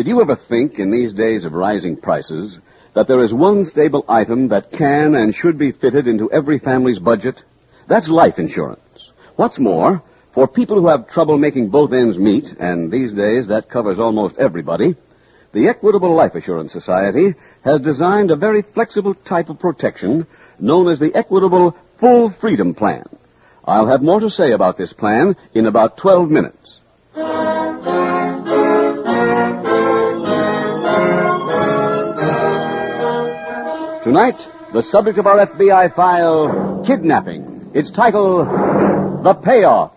Did you ever think in these days of rising prices that there is one stable item that can and should be fitted into every family's budget? That's life insurance. What's more, for people who have trouble making both ends meet, and these days that covers almost everybody, the Equitable Life Assurance Society has designed a very flexible type of protection known as the Equitable Full Freedom Plan. I'll have more to say about this plan in about 12 minutes. Tonight, the subject of our FBI file, kidnapping. Its title, The Payoff.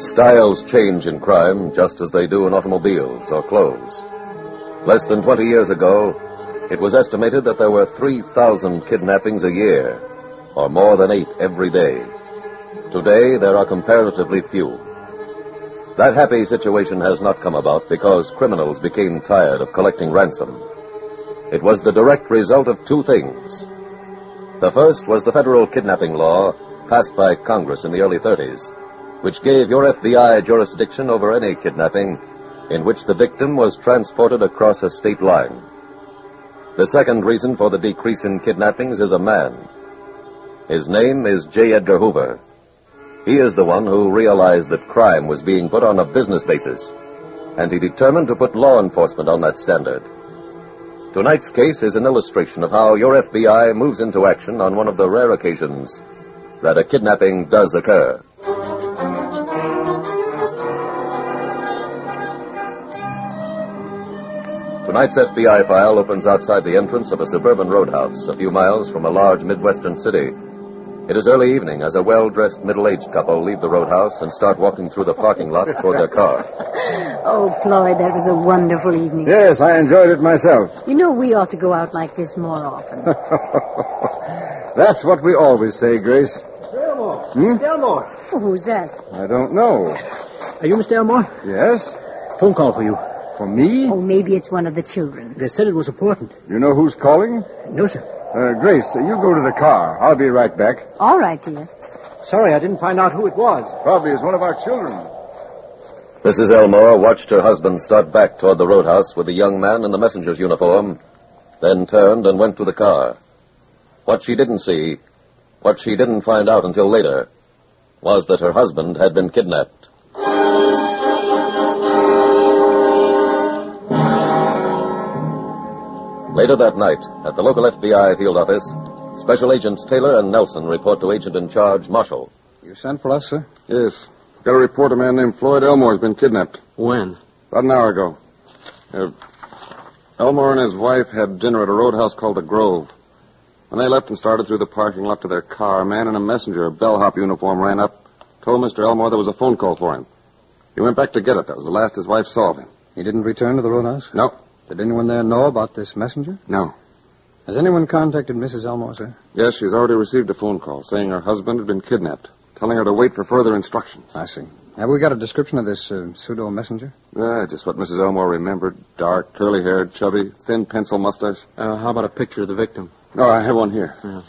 Styles change in crime just as they do in automobiles or clothes. Less than 20 years ago, it was estimated that there were 3,000 kidnappings a year, or more than eight every day. Today, there are comparatively few. That happy situation has not come about because criminals became tired of collecting ransom. It was the direct result of two things. The first was the federal kidnapping law passed by Congress in the early 30s, which gave your FBI jurisdiction over any kidnapping in which the victim was transported across a state line. The second reason for the decrease in kidnappings is a man. His name is J. Edgar Hoover. He is the one who realized that crime was being put on a business basis, and he determined to put law enforcement on that standard. Tonight's case is an illustration of how your FBI moves into action on one of the rare occasions that a kidnapping does occur. Tonight's FBI file opens outside the entrance of a suburban roadhouse a few miles from a large Midwestern city. It is early evening as a well-dressed middle-aged couple leave the roadhouse and start walking through the parking lot toward their car. Oh, Floyd, that was a wonderful evening. Yes, I enjoyed it myself. You know, we ought to go out like this more often. That's what we always say, Grace. Mr. Elmore. Hmm? Elmore. Oh, who's that? I don't know. Are you Mr. Elmore? Yes? Phone call for you. For me? Oh, maybe it's one of the children. They said it was important. You know who's calling? No, sir. Uh, Grace, you go to the car. I'll be right back. All right, dear. Sorry, I didn't find out who it was. Probably it's one of our children. Mrs. Elmore watched her husband start back toward the roadhouse with the young man in the messenger's uniform, then turned and went to the car. What she didn't see, what she didn't find out until later, was that her husband had been kidnapped. Later that night, at the local FBI field office, Special Agents Taylor and Nelson report to Agent in Charge Marshall. You sent for us, sir? Yes. Got a report a man named Floyd Elmore's been kidnapped. When? About an hour ago. Uh, Elmore and his wife had dinner at a roadhouse called The Grove. When they left and started through the parking lot to their car, a man in a messenger, a bellhop uniform, ran up, told Mr. Elmore there was a phone call for him. He went back to get it. That was the last his wife saw of him. He didn't return to the roadhouse? No. Did anyone there know about this messenger? No. Has anyone contacted Mrs. Elmore, sir? Yes, she's already received a phone call saying her husband had been kidnapped, telling her to wait for further instructions. I see. Have we got a description of this uh, pseudo messenger? Ah, just what Mrs. Elmore remembered. Dark, curly-haired, chubby, thin pencil mustache. Uh, how about a picture of the victim? No, I have one here. Yeah.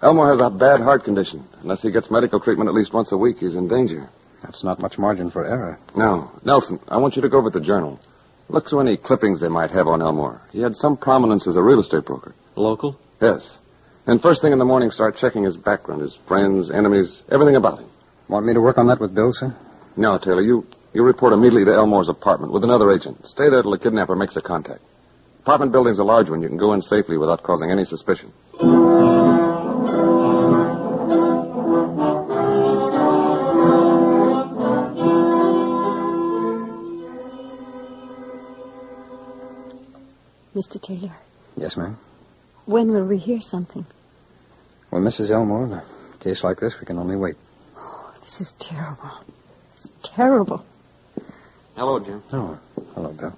Elmore has a bad heart condition. Unless he gets medical treatment at least once a week, he's in danger. That's not much margin for error. No. Nelson, I want you to go over the journal. Look through any clippings they might have on Elmore. He had some prominence as a real estate broker. Local? Yes. And first thing in the morning, start checking his background, his friends, enemies, everything about him. Want me to work on that with Bill, sir? No, Taylor, you, you report immediately to Elmore's apartment with another agent. Stay there till the kidnapper makes a contact. Apartment building's a large one. You can go in safely without causing any suspicion. Mr. Taylor, Yes, ma'am. when will we hear something? Well, Mrs. Elmore, in a case like this, we can only wait. Oh, this is terrible. It's terrible. Hello, Jim. Oh, hello, Bill.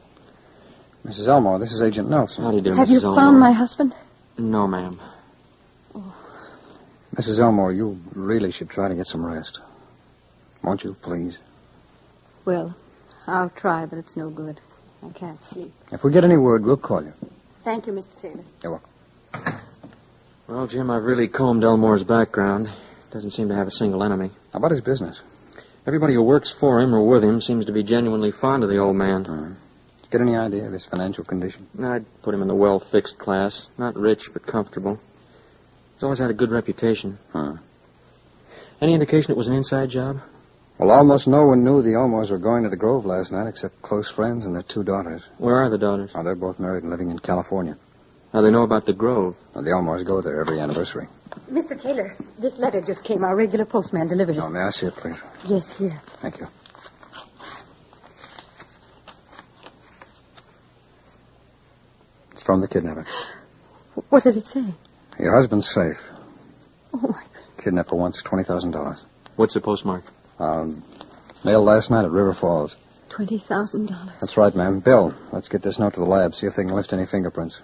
Mrs. Elmore, this is Agent Nelson. How do you do, Have Mrs. you Elmore? found my husband? No, ma'am. Mrs. Elmore, you really should try to get some rest. Won't you, please? Well, I'll try, but it's no good. I can't sleep. If we get any word, we'll call you. Thank you, Mr. Taylor. You're welcome. Well, Jim, I've really combed Elmore's background. Doesn't seem to have a single enemy. How about his business? Everybody who works for him or with him seems to be genuinely fond of the old man. Uh, get any idea of his financial condition? I'd put him in the well-fixed class. Not rich, but comfortable. He's always had a good reputation. Huh. Any indication it was an inside job? Well, almost no one knew the Elmores were going to the Grove last night except close friends and their two daughters. Where are the daughters? Oh, they're both married and living in California. How they know about the Grove? Well, the Elmores go there every anniversary. Mr. Taylor, this letter just came. Our regular postman delivered it. Oh, may I see it, please? Yes, here. Thank you. It's from the kidnapper. What does it say? Your husband's safe. Oh, my Kidnapper wants $20,000. What's the postmark? Um, mailed last night at River Falls. Twenty thousand dollars. That's right, ma'am. Bill, let's get this note to the lab, see if they can lift any fingerprints.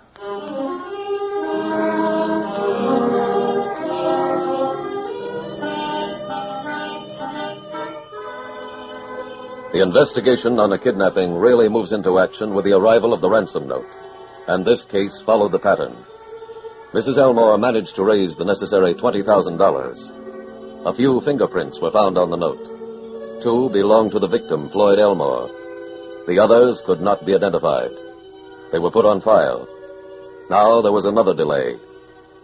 The investigation on a kidnapping really moves into action with the arrival of the ransom note. And this case followed the pattern. Mrs. Elmore managed to raise the necessary $20,000. A few fingerprints were found on the note. Two belonged to the victim, Floyd Elmore. The others could not be identified. They were put on file. Now there was another delay.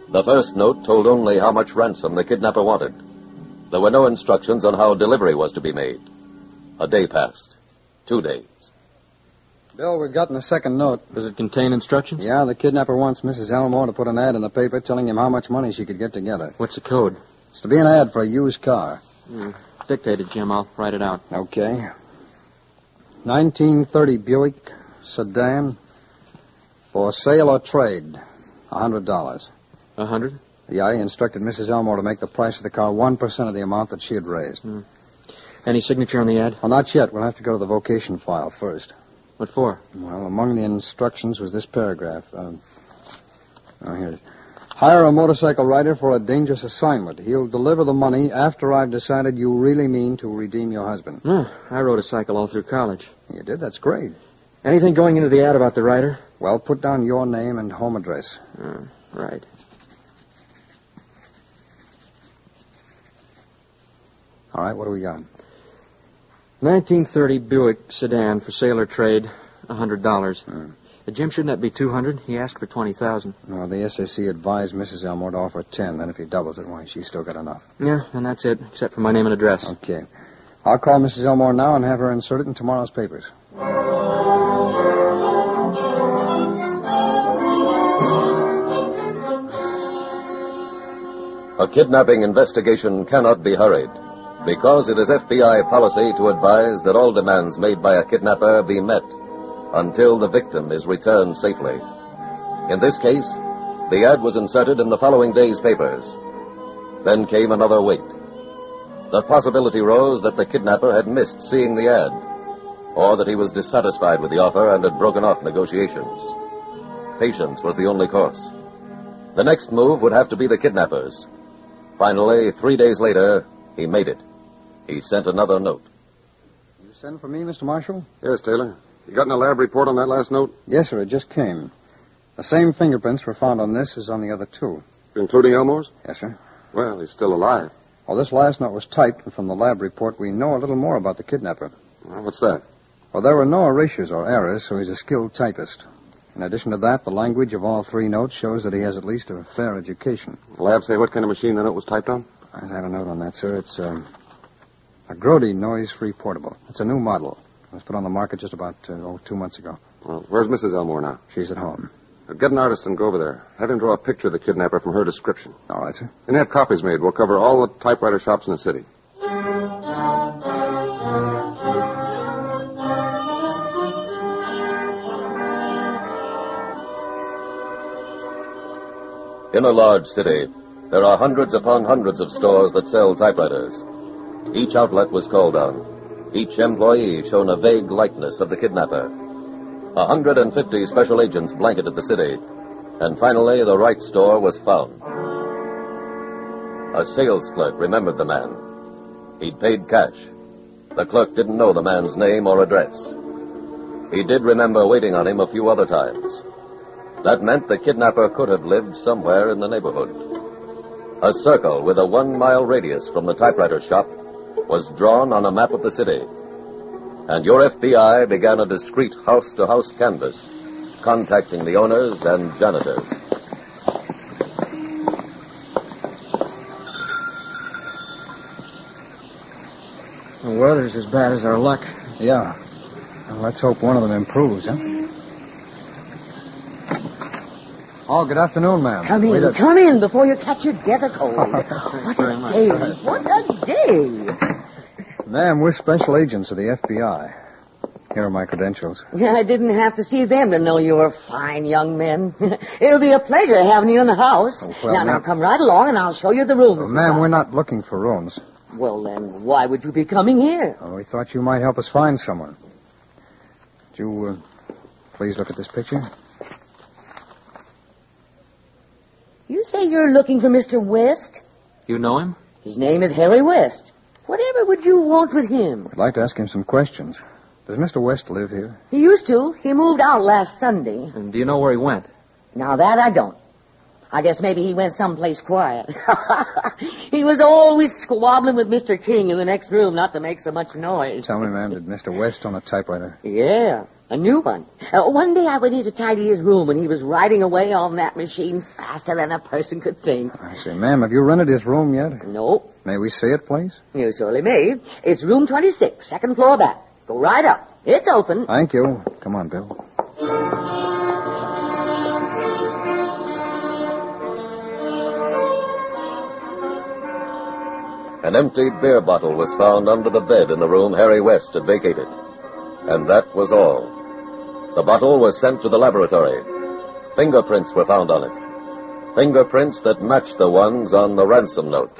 The first note told only how much ransom the kidnapper wanted. There were no instructions on how delivery was to be made. A day passed. Two days. Bill, we've gotten a second note. Does it contain instructions? Yeah, the kidnapper wants Mrs. Elmore to put an ad in the paper telling him how much money she could get together. What's the code? It's to be an ad for a used car. Dictate it, Jim. I'll write it out. Okay. 1930 Buick sedan for sale or trade. A hundred dollars. A hundred? Yeah, he instructed Mrs. Elmore to make the price of the car one percent of the amount that she had raised. Any signature on the ad? Well, not yet. We'll have to go to the vocation file first. What for? Well, among the instructions was this paragraph. Um, oh, here it is. Hire a motorcycle rider for a dangerous assignment. He'll deliver the money after I've decided you really mean to redeem your husband. Oh, I rode a cycle all through college. You did? That's great. Anything going into the ad about the rider? Well, put down your name and home address. Uh, right. All right, what do we got? 1930 Buick sedan for sale or trade, a hundred dollars. Uh, Jim, shouldn't that be two hundred? He asked for twenty thousand. Well, the SAC advised Mrs. Elmore to offer ten. Then if he doubles it, why, she's still got enough. Yeah, and that's it, except for my name and address. Okay. I'll call Mrs. Elmore now and have her insert it in tomorrow's papers. A kidnapping investigation cannot be hurried because it is FBI policy to advise that all demands made by a kidnapper be met until the victim is returned safely. In this case, the ad was inserted in the following day's papers. Then came another wait. The possibility rose that the kidnapper had missed seeing the ad, or that he was dissatisfied with the offer and had broken off negotiations. Patience was the only course. The next move would have to be the kidnapper's. Finally, three days later, he made it. He sent another note. You send for me, Mr. Marshall? Yes, Taylor. You gotten a lab report on that last note, Yes, sir. It just came. The same fingerprints were found on this as on the other two. including Elmore's? Yes, sir. Well, he's still alive. Well, this last note was typed, and from the lab report, we know a little more about the kidnapper. Well, what's that? Well, there were no erasures or errors, so he's a skilled typist. In addition to that, the language of all three notes shows that he has at least a fair education. The lab say what kind of machine the note was typed on? I have a note on that, sir. It's um, a Grody noise-free portable. It's a new model. It was put on the market just about uh, oh, two months ago. Well, where's Mrs. Elmore now? She's at home. Get an artist and go over there. Have him draw a picture of the kidnapper from her description. All right, sir. And have copies made. We'll cover all the typewriter shops in the city. In a large city, there are hundreds upon hundreds of stores that sell typewriters. Each outlet was called on. Each employee shown a vague likeness of the kidnapper. A 150 special agents blanketed the city, and finally the right store was found. A sales clerk remembered the man. He'd paid cash. The clerk didn't know the man's name or address. He did remember waiting on him a few other times. That meant the kidnapper could have lived somewhere in the neighborhood. A circle with a one mile radius from the typewriter shop was drawn on a map of the city. And your FBI began a discreet house to house canvass, contacting the owners and janitors. The weather's as bad as our luck. Yeah. Well, let's hope one of them improves, huh? Oh, good afternoon, ma'am. Come Wait in, a- come in before you catch your death of cold. what very a much. day! What a day! Ma'am, we're special agents of the FBI. Here are my credentials. I didn't have to see them to know you were fine young men. It'll be a pleasure having you in the house. Oh, well, now, now, come right along and I'll show you the rooms. Well, ma'am, we're not looking for rooms. Well, then, why would you be coming here? Oh, we thought you might help us find someone. Would you uh, please look at this picture? You say you're looking for Mr. West? You know him? His name is Harry West. Whatever would you want with him? I'd like to ask him some questions. Does Mr. West live here? He used to. He moved out last Sunday. And do you know where he went? Now that I don't. I guess maybe he went someplace quiet. he was always squabbling with Mr. King in the next room not to make so much noise. Tell me, ma'am, did Mr. West own a typewriter? Yeah, a new one. Uh, one day I went in to tidy his room and he was riding away on that machine faster than a person could think. I say, ma'am, have you rented his room yet? Nope, May we see it, please? you surely may. It's room 26, second floor back. Go right up. It's open. Thank you. Come on, Bill. An empty beer bottle was found under the bed in the room Harry West had vacated. And that was all. The bottle was sent to the laboratory. Fingerprints were found on it. Fingerprints that matched the ones on the ransom note.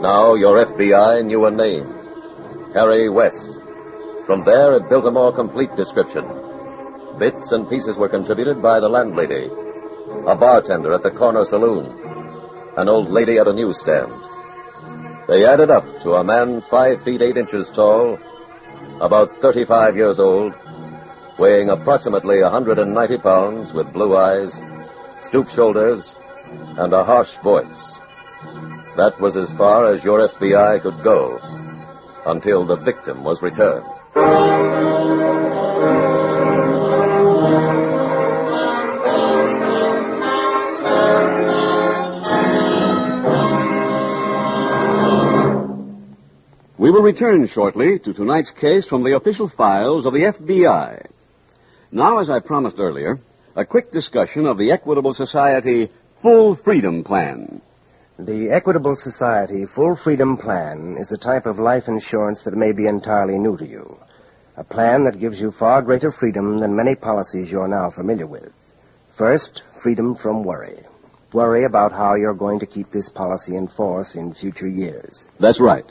Now your FBI knew a name. Harry West. From there it built a more complete description. Bits and pieces were contributed by the landlady, a bartender at the corner saloon, an old lady at a newsstand. They added up to a man five feet eight inches tall, about 35 years old, weighing approximately 190 pounds, with blue eyes, stooped shoulders, and a harsh voice. That was as far as your FBI could go until the victim was returned. We will return shortly to tonight's case from the official files of the FBI. Now, as I promised earlier, a quick discussion of the Equitable Society Full Freedom Plan. The Equitable Society Full Freedom Plan is a type of life insurance that may be entirely new to you. A plan that gives you far greater freedom than many policies you're now familiar with. First, freedom from worry. Worry about how you're going to keep this policy in force in future years. That's right.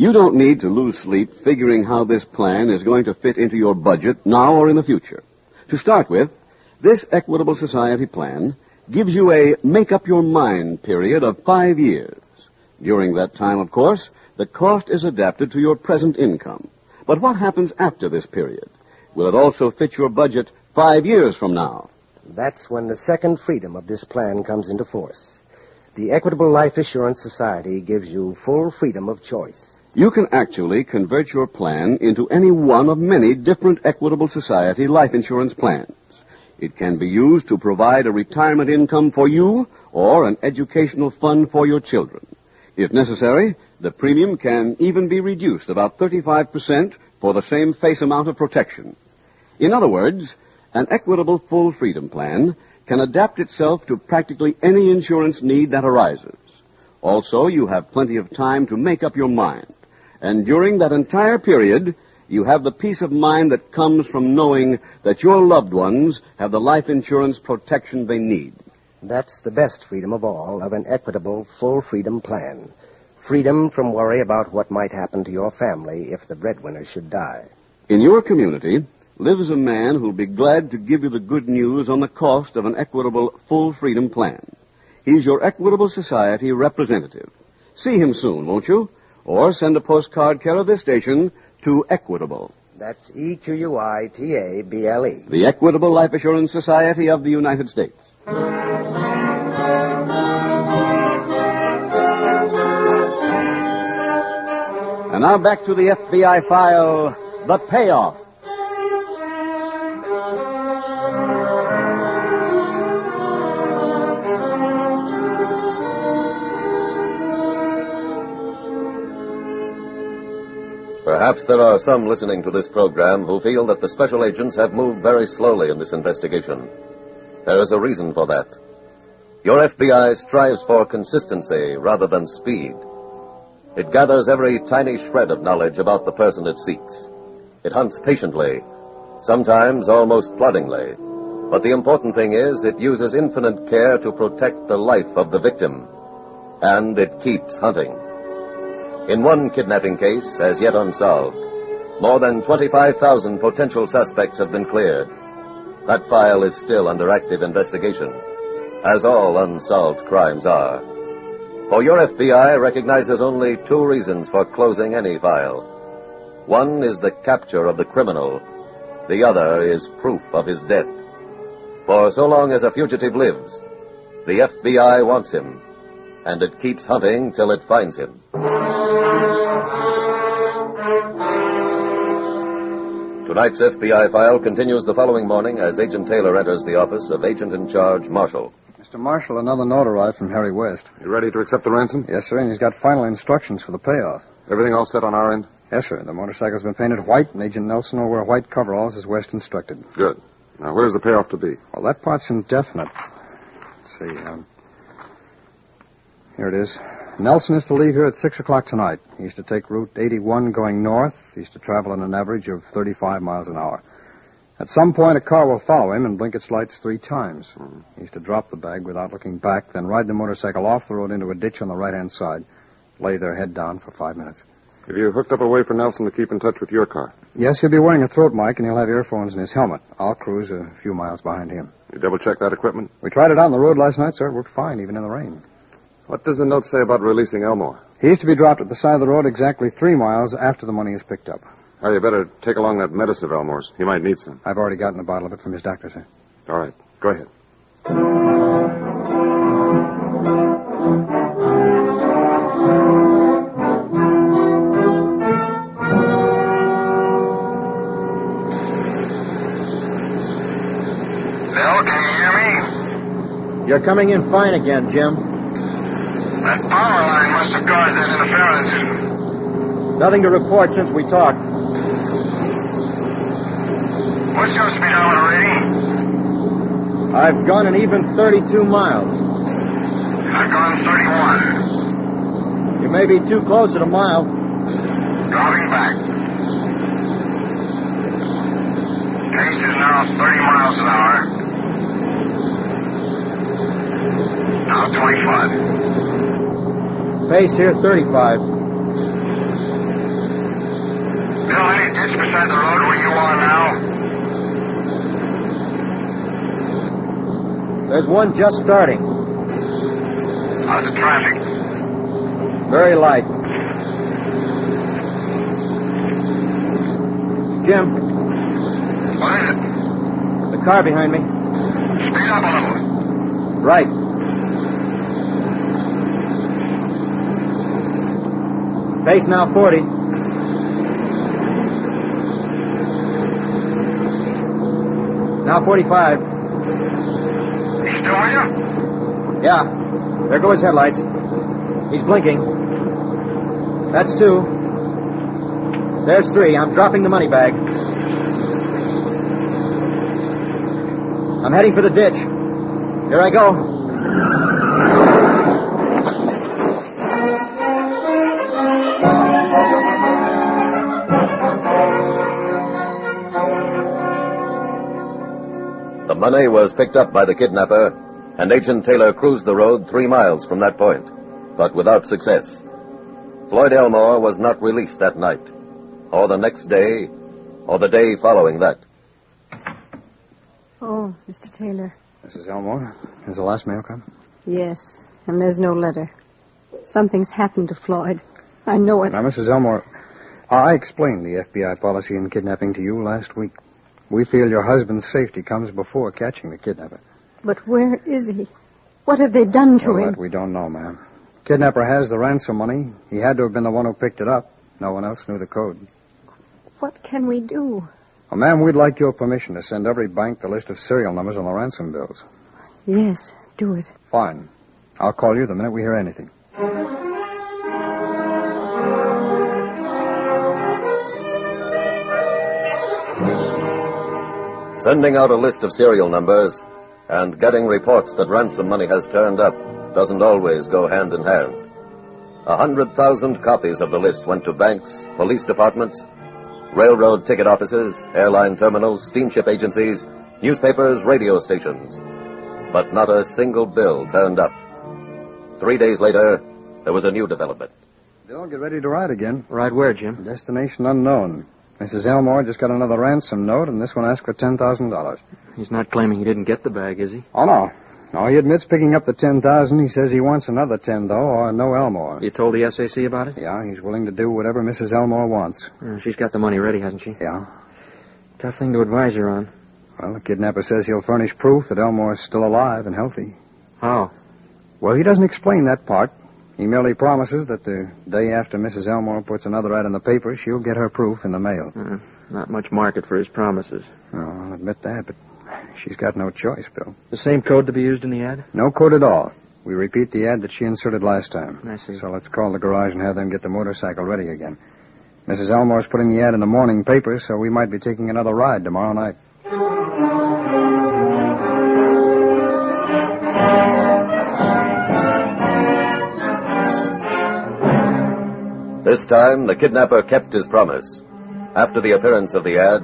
You don't need to lose sleep figuring how this plan is going to fit into your budget now or in the future. To start with, this Equitable Society plan gives you a make up your mind period of five years. During that time, of course, the cost is adapted to your present income. But what happens after this period? Will it also fit your budget five years from now? That's when the second freedom of this plan comes into force. The Equitable Life Assurance Society gives you full freedom of choice. You can actually convert your plan into any one of many different Equitable Society life insurance plans. It can be used to provide a retirement income for you or an educational fund for your children. If necessary, the premium can even be reduced about 35% for the same face amount of protection. In other words, an equitable full freedom plan can adapt itself to practically any insurance need that arises. Also, you have plenty of time to make up your mind. And during that entire period, you have the peace of mind that comes from knowing that your loved ones have the life insurance protection they need. That's the best freedom of all of an equitable, full freedom plan. Freedom from worry about what might happen to your family if the breadwinner should die. In your community lives a man who'll be glad to give you the good news on the cost of an equitable, full freedom plan. He's your Equitable Society representative. See him soon, won't you? Or send a postcard care of this station to Equitable. That's E Q U I T A B L E. The Equitable Life Assurance Society of the United States. And now back to the FBI file The Payoff. Perhaps there are some listening to this program who feel that the special agents have moved very slowly in this investigation. There is a reason for that. Your FBI strives for consistency rather than speed. It gathers every tiny shred of knowledge about the person it seeks. It hunts patiently, sometimes almost ploddingly. But the important thing is it uses infinite care to protect the life of the victim. And it keeps hunting. In one kidnapping case, as yet unsolved, more than 25,000 potential suspects have been cleared. That file is still under active investigation, as all unsolved crimes are. For your FBI recognizes only two reasons for closing any file. One is the capture of the criminal. The other is proof of his death. For so long as a fugitive lives, the FBI wants him, and it keeps hunting till it finds him. Tonight's FBI file continues the following morning as Agent Taylor enters the office of Agent in Charge Marshall. Mr. Marshall, another note arrived from Harry West. You ready to accept the ransom? Yes, sir, and he's got final instructions for the payoff. Everything all set on our end? Yes, sir. The motorcycle's been painted white, and Agent Nelson will wear white coveralls as West instructed. Good. Now, where's the payoff to be? Well, that part's indefinite. Let's see. Um, here it is. Nelson is to leave here at 6 o'clock tonight. He's to take Route 81 going north. He's to travel at an average of 35 miles an hour. At some point, a car will follow him and blink its lights three times. He's to drop the bag without looking back, then ride the motorcycle off the road into a ditch on the right-hand side. Lay their head down for five minutes. Have you hooked up a way for Nelson to keep in touch with your car? Yes, he'll be wearing a throat mic and he'll have earphones in his helmet. I'll cruise a few miles behind him. You double check that equipment? We tried it on the road last night, sir. It worked fine, even in the rain. What does the note say about releasing Elmore? He's to be dropped at the side of the road exactly three miles after the money is picked up. Oh, you better take along that medicine of Elmore's. He might need some. I've already gotten a bottle of it from his doctor, sir. All right. Go ahead. Bill, can you hear me? You're coming in fine again, Jim. That power line must have caused that interference. Nothing to report since we talked. What's your speedometer reading? I've gone an even 32 miles. I've gone 31. You may be too close at a mile. Dropping back. Pace is now 30 miles an hour. Now 25. Pace here 35. Bill, any ditch beside the road where you are now? There's one just starting. How's the traffic? Very light. Jim, What is it? the car behind me. Speed up a little. Right. Pace now 40. Now 45. He's still with you? Yeah. There go his headlights. He's blinking. That's two. There's three. I'm dropping the money bag. I'm heading for the ditch. Here I go. Money was picked up by the kidnapper, and Agent Taylor cruised the road three miles from that point, but without success. Floyd Elmore was not released that night, or the next day, or the day following that. Oh, Mr. Taylor. Mrs. Elmore, has the last mail come? Yes, and there's no letter. Something's happened to Floyd. I know it. Now, Mrs. Elmore, I explained the FBI policy in kidnapping to you last week. We feel your husband's safety comes before catching the kidnapper. But where is he? What have they done to Well, him? that we don't know, ma'am. Kidnapper has the ransom money. He had to have been the one who picked it up. No one else knew the code. What can we do? Well, ma'am, we'd like your permission to send every bank the list of serial numbers on the ransom bills. Yes, do it. Fine. I'll call you the minute we hear anything. Sending out a list of serial numbers and getting reports that ransom money has turned up doesn't always go hand in hand. A hundred thousand copies of the list went to banks, police departments, railroad ticket offices, airline terminals, steamship agencies, newspapers, radio stations. But not a single bill turned up. Three days later, there was a new development. Bill, get ready to ride again. Ride where, Jim? Destination unknown. Mrs. Elmore just got another ransom note, and this one asked for $10,000. He's not claiming he didn't get the bag, is he? Oh, no. No, he admits picking up the 10000 He says he wants another 10 though, or no Elmore. You told the SAC about it? Yeah, he's willing to do whatever Mrs. Elmore wants. Uh, she's got the money ready, hasn't she? Yeah. Tough thing to advise her on. Well, the kidnapper says he'll furnish proof that Elmore's still alive and healthy. How? Well, he doesn't explain that part. He merely promises that the day after Mrs. Elmore puts another ad in the paper, she'll get her proof in the mail. Uh, not much market for his promises. No, I'll admit that, but she's got no choice, Bill. The same code to be used in the ad? No code at all. We repeat the ad that she inserted last time. I see. So let's call the garage and have them get the motorcycle ready again. Mrs. Elmore's putting the ad in the morning paper, so we might be taking another ride tomorrow night. This time, the kidnapper kept his promise. After the appearance of the ad,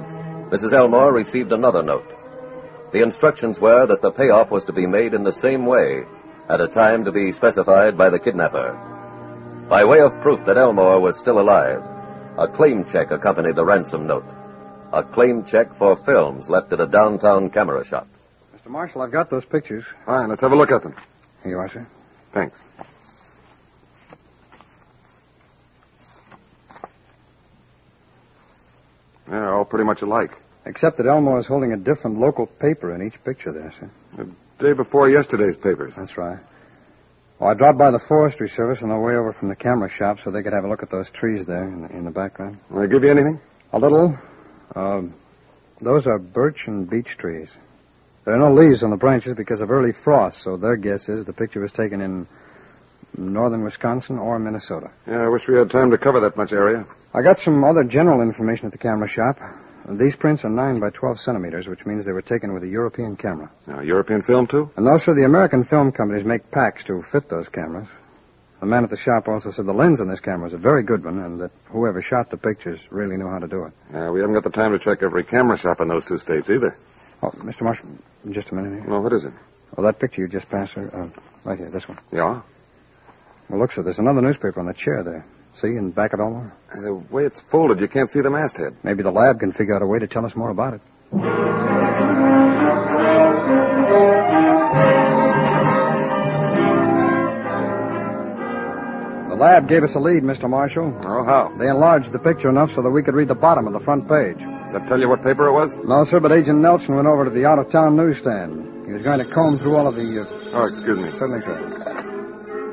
Mrs. Elmore received another note. The instructions were that the payoff was to be made in the same way, at a time to be specified by the kidnapper. By way of proof that Elmore was still alive, a claim check accompanied the ransom note. A claim check for films left at a downtown camera shop. Mr. Marshall, I've got those pictures. Fine, let's have a look at them. Here you are, sir. Thanks. They're all pretty much alike. Except that Elmore's holding a different local paper in each picture there, sir. The day before yesterday's papers. That's right. Well, I dropped by the Forestry Service on the way over from the camera shop so they could have a look at those trees there in the, in the background. Will they give you anything? A little. Um, those are birch and beech trees. There are no leaves on the branches because of early frost, so their guess is the picture was taken in northern Wisconsin or Minnesota. Yeah, I wish we had time to cover that much area. I got some other general information at the camera shop. These prints are 9 by 12 centimeters, which means they were taken with a European camera. Now, European film, too? And also, the American film companies make packs to fit those cameras. The man at the shop also said the lens on this camera is a very good one, and that whoever shot the pictures really knew how to do it. Yeah, we haven't got the time to check every camera shop in those two states either. Oh, Mr. Marshall, just a minute here. Well, what is it? Well, that picture you just passed, uh, right here, this one. Yeah? Well, look, sir, there's another newspaper on the chair there. See, in back of Elmore? The way it's folded, you can't see the masthead. Maybe the lab can figure out a way to tell us more about it. The lab gave us a lead, Mr. Marshall. Oh, how? They enlarged the picture enough so that we could read the bottom of the front page. Does that tell you what paper it was? No, sir, but Agent Nelson went over to the out-of-town newsstand. He was going to comb through all of the... Uh... Oh, excuse me. Certainly, sir.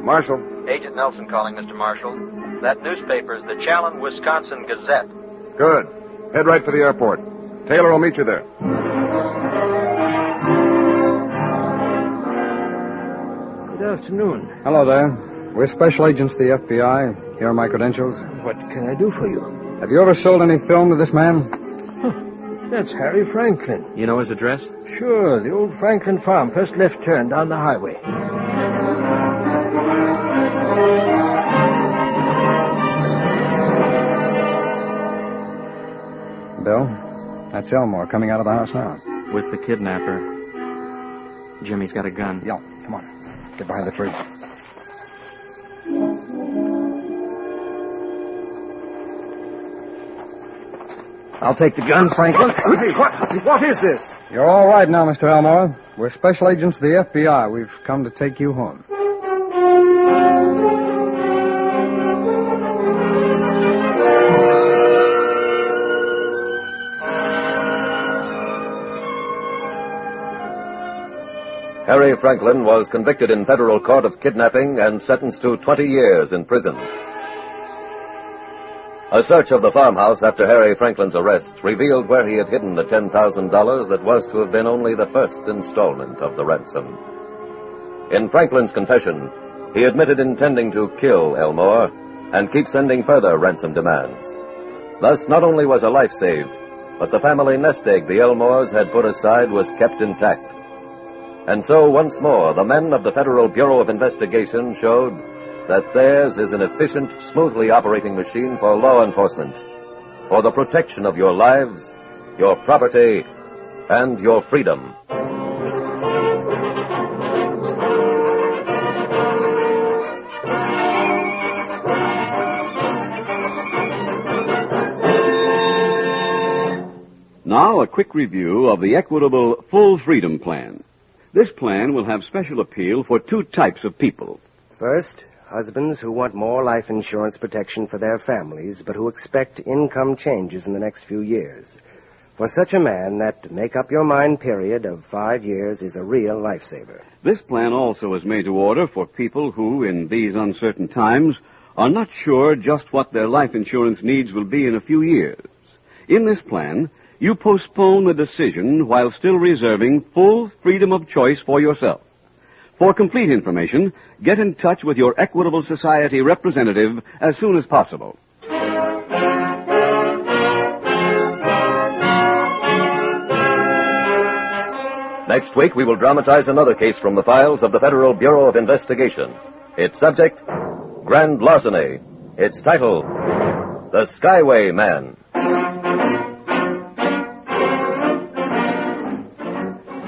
Marshall. Agent Nelson calling, Mr. Marshall. That newpaper is the Challen, Wisconsin Gazette. Good. Head right for the airport. Taylor will meet you there. Good afternoon. Hello there. We're special agents of the FBI. Here are my credentials. What can I do for you? Have you ever sold any film to this man? That's Harry Franklin. You know his address? Sure, the old Franklin farm, first left turn down the highway. Bill, that's Elmore coming out of the house now. With the kidnapper. Jimmy's got a gun. Yeah, come on. Get behind the tree. I'll take the gun, Franklin. Hey, what, what is this? You're all right now, Mr. Elmore. We're special agents of the FBI. We've come to take you home. Harry Franklin was convicted in federal court of kidnapping and sentenced to 20 years in prison. A search of the farmhouse after Harry Franklin's arrest revealed where he had hidden the $10,000 that was to have been only the first installment of the ransom. In Franklin's confession, he admitted intending to kill Elmore and keep sending further ransom demands. Thus, not only was a life saved, but the family nest egg the Elmores had put aside was kept intact. And so, once more, the men of the Federal Bureau of Investigation showed that theirs is an efficient, smoothly operating machine for law enforcement, for the protection of your lives, your property, and your freedom. Now, a quick review of the Equitable Full Freedom Plan. This plan will have special appeal for two types of people. First, husbands who want more life insurance protection for their families, but who expect income changes in the next few years. For such a man, that make up your mind period of five years is a real lifesaver. This plan also is made to order for people who, in these uncertain times, are not sure just what their life insurance needs will be in a few years. In this plan, you postpone the decision while still reserving full freedom of choice for yourself. For complete information, get in touch with your Equitable Society representative as soon as possible. Next week, we will dramatize another case from the files of the Federal Bureau of Investigation. Its subject, Grand Larceny. Its title, The Skyway Man.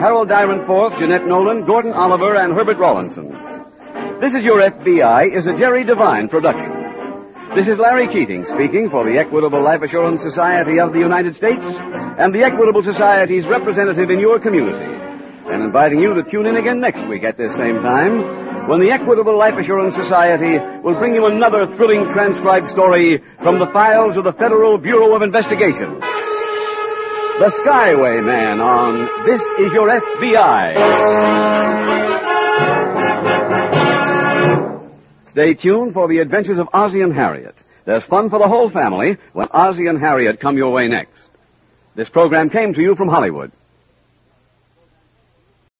Harold Dyron Jeanette Nolan, Gordon Oliver, and Herbert Rawlinson. This is Your FBI is a Jerry Devine production. This is Larry Keating speaking for the Equitable Life Assurance Society of the United States and the Equitable Society's representative in your community. And inviting you to tune in again next week at this same time when the Equitable Life Assurance Society will bring you another thrilling transcribed story from the files of the Federal Bureau of Investigation. The Skyway Man on This Is Your FBI. Stay tuned for the adventures of Ozzie and Harriet. There's fun for the whole family when Ozzie and Harriet come your way next. This program came to you from Hollywood.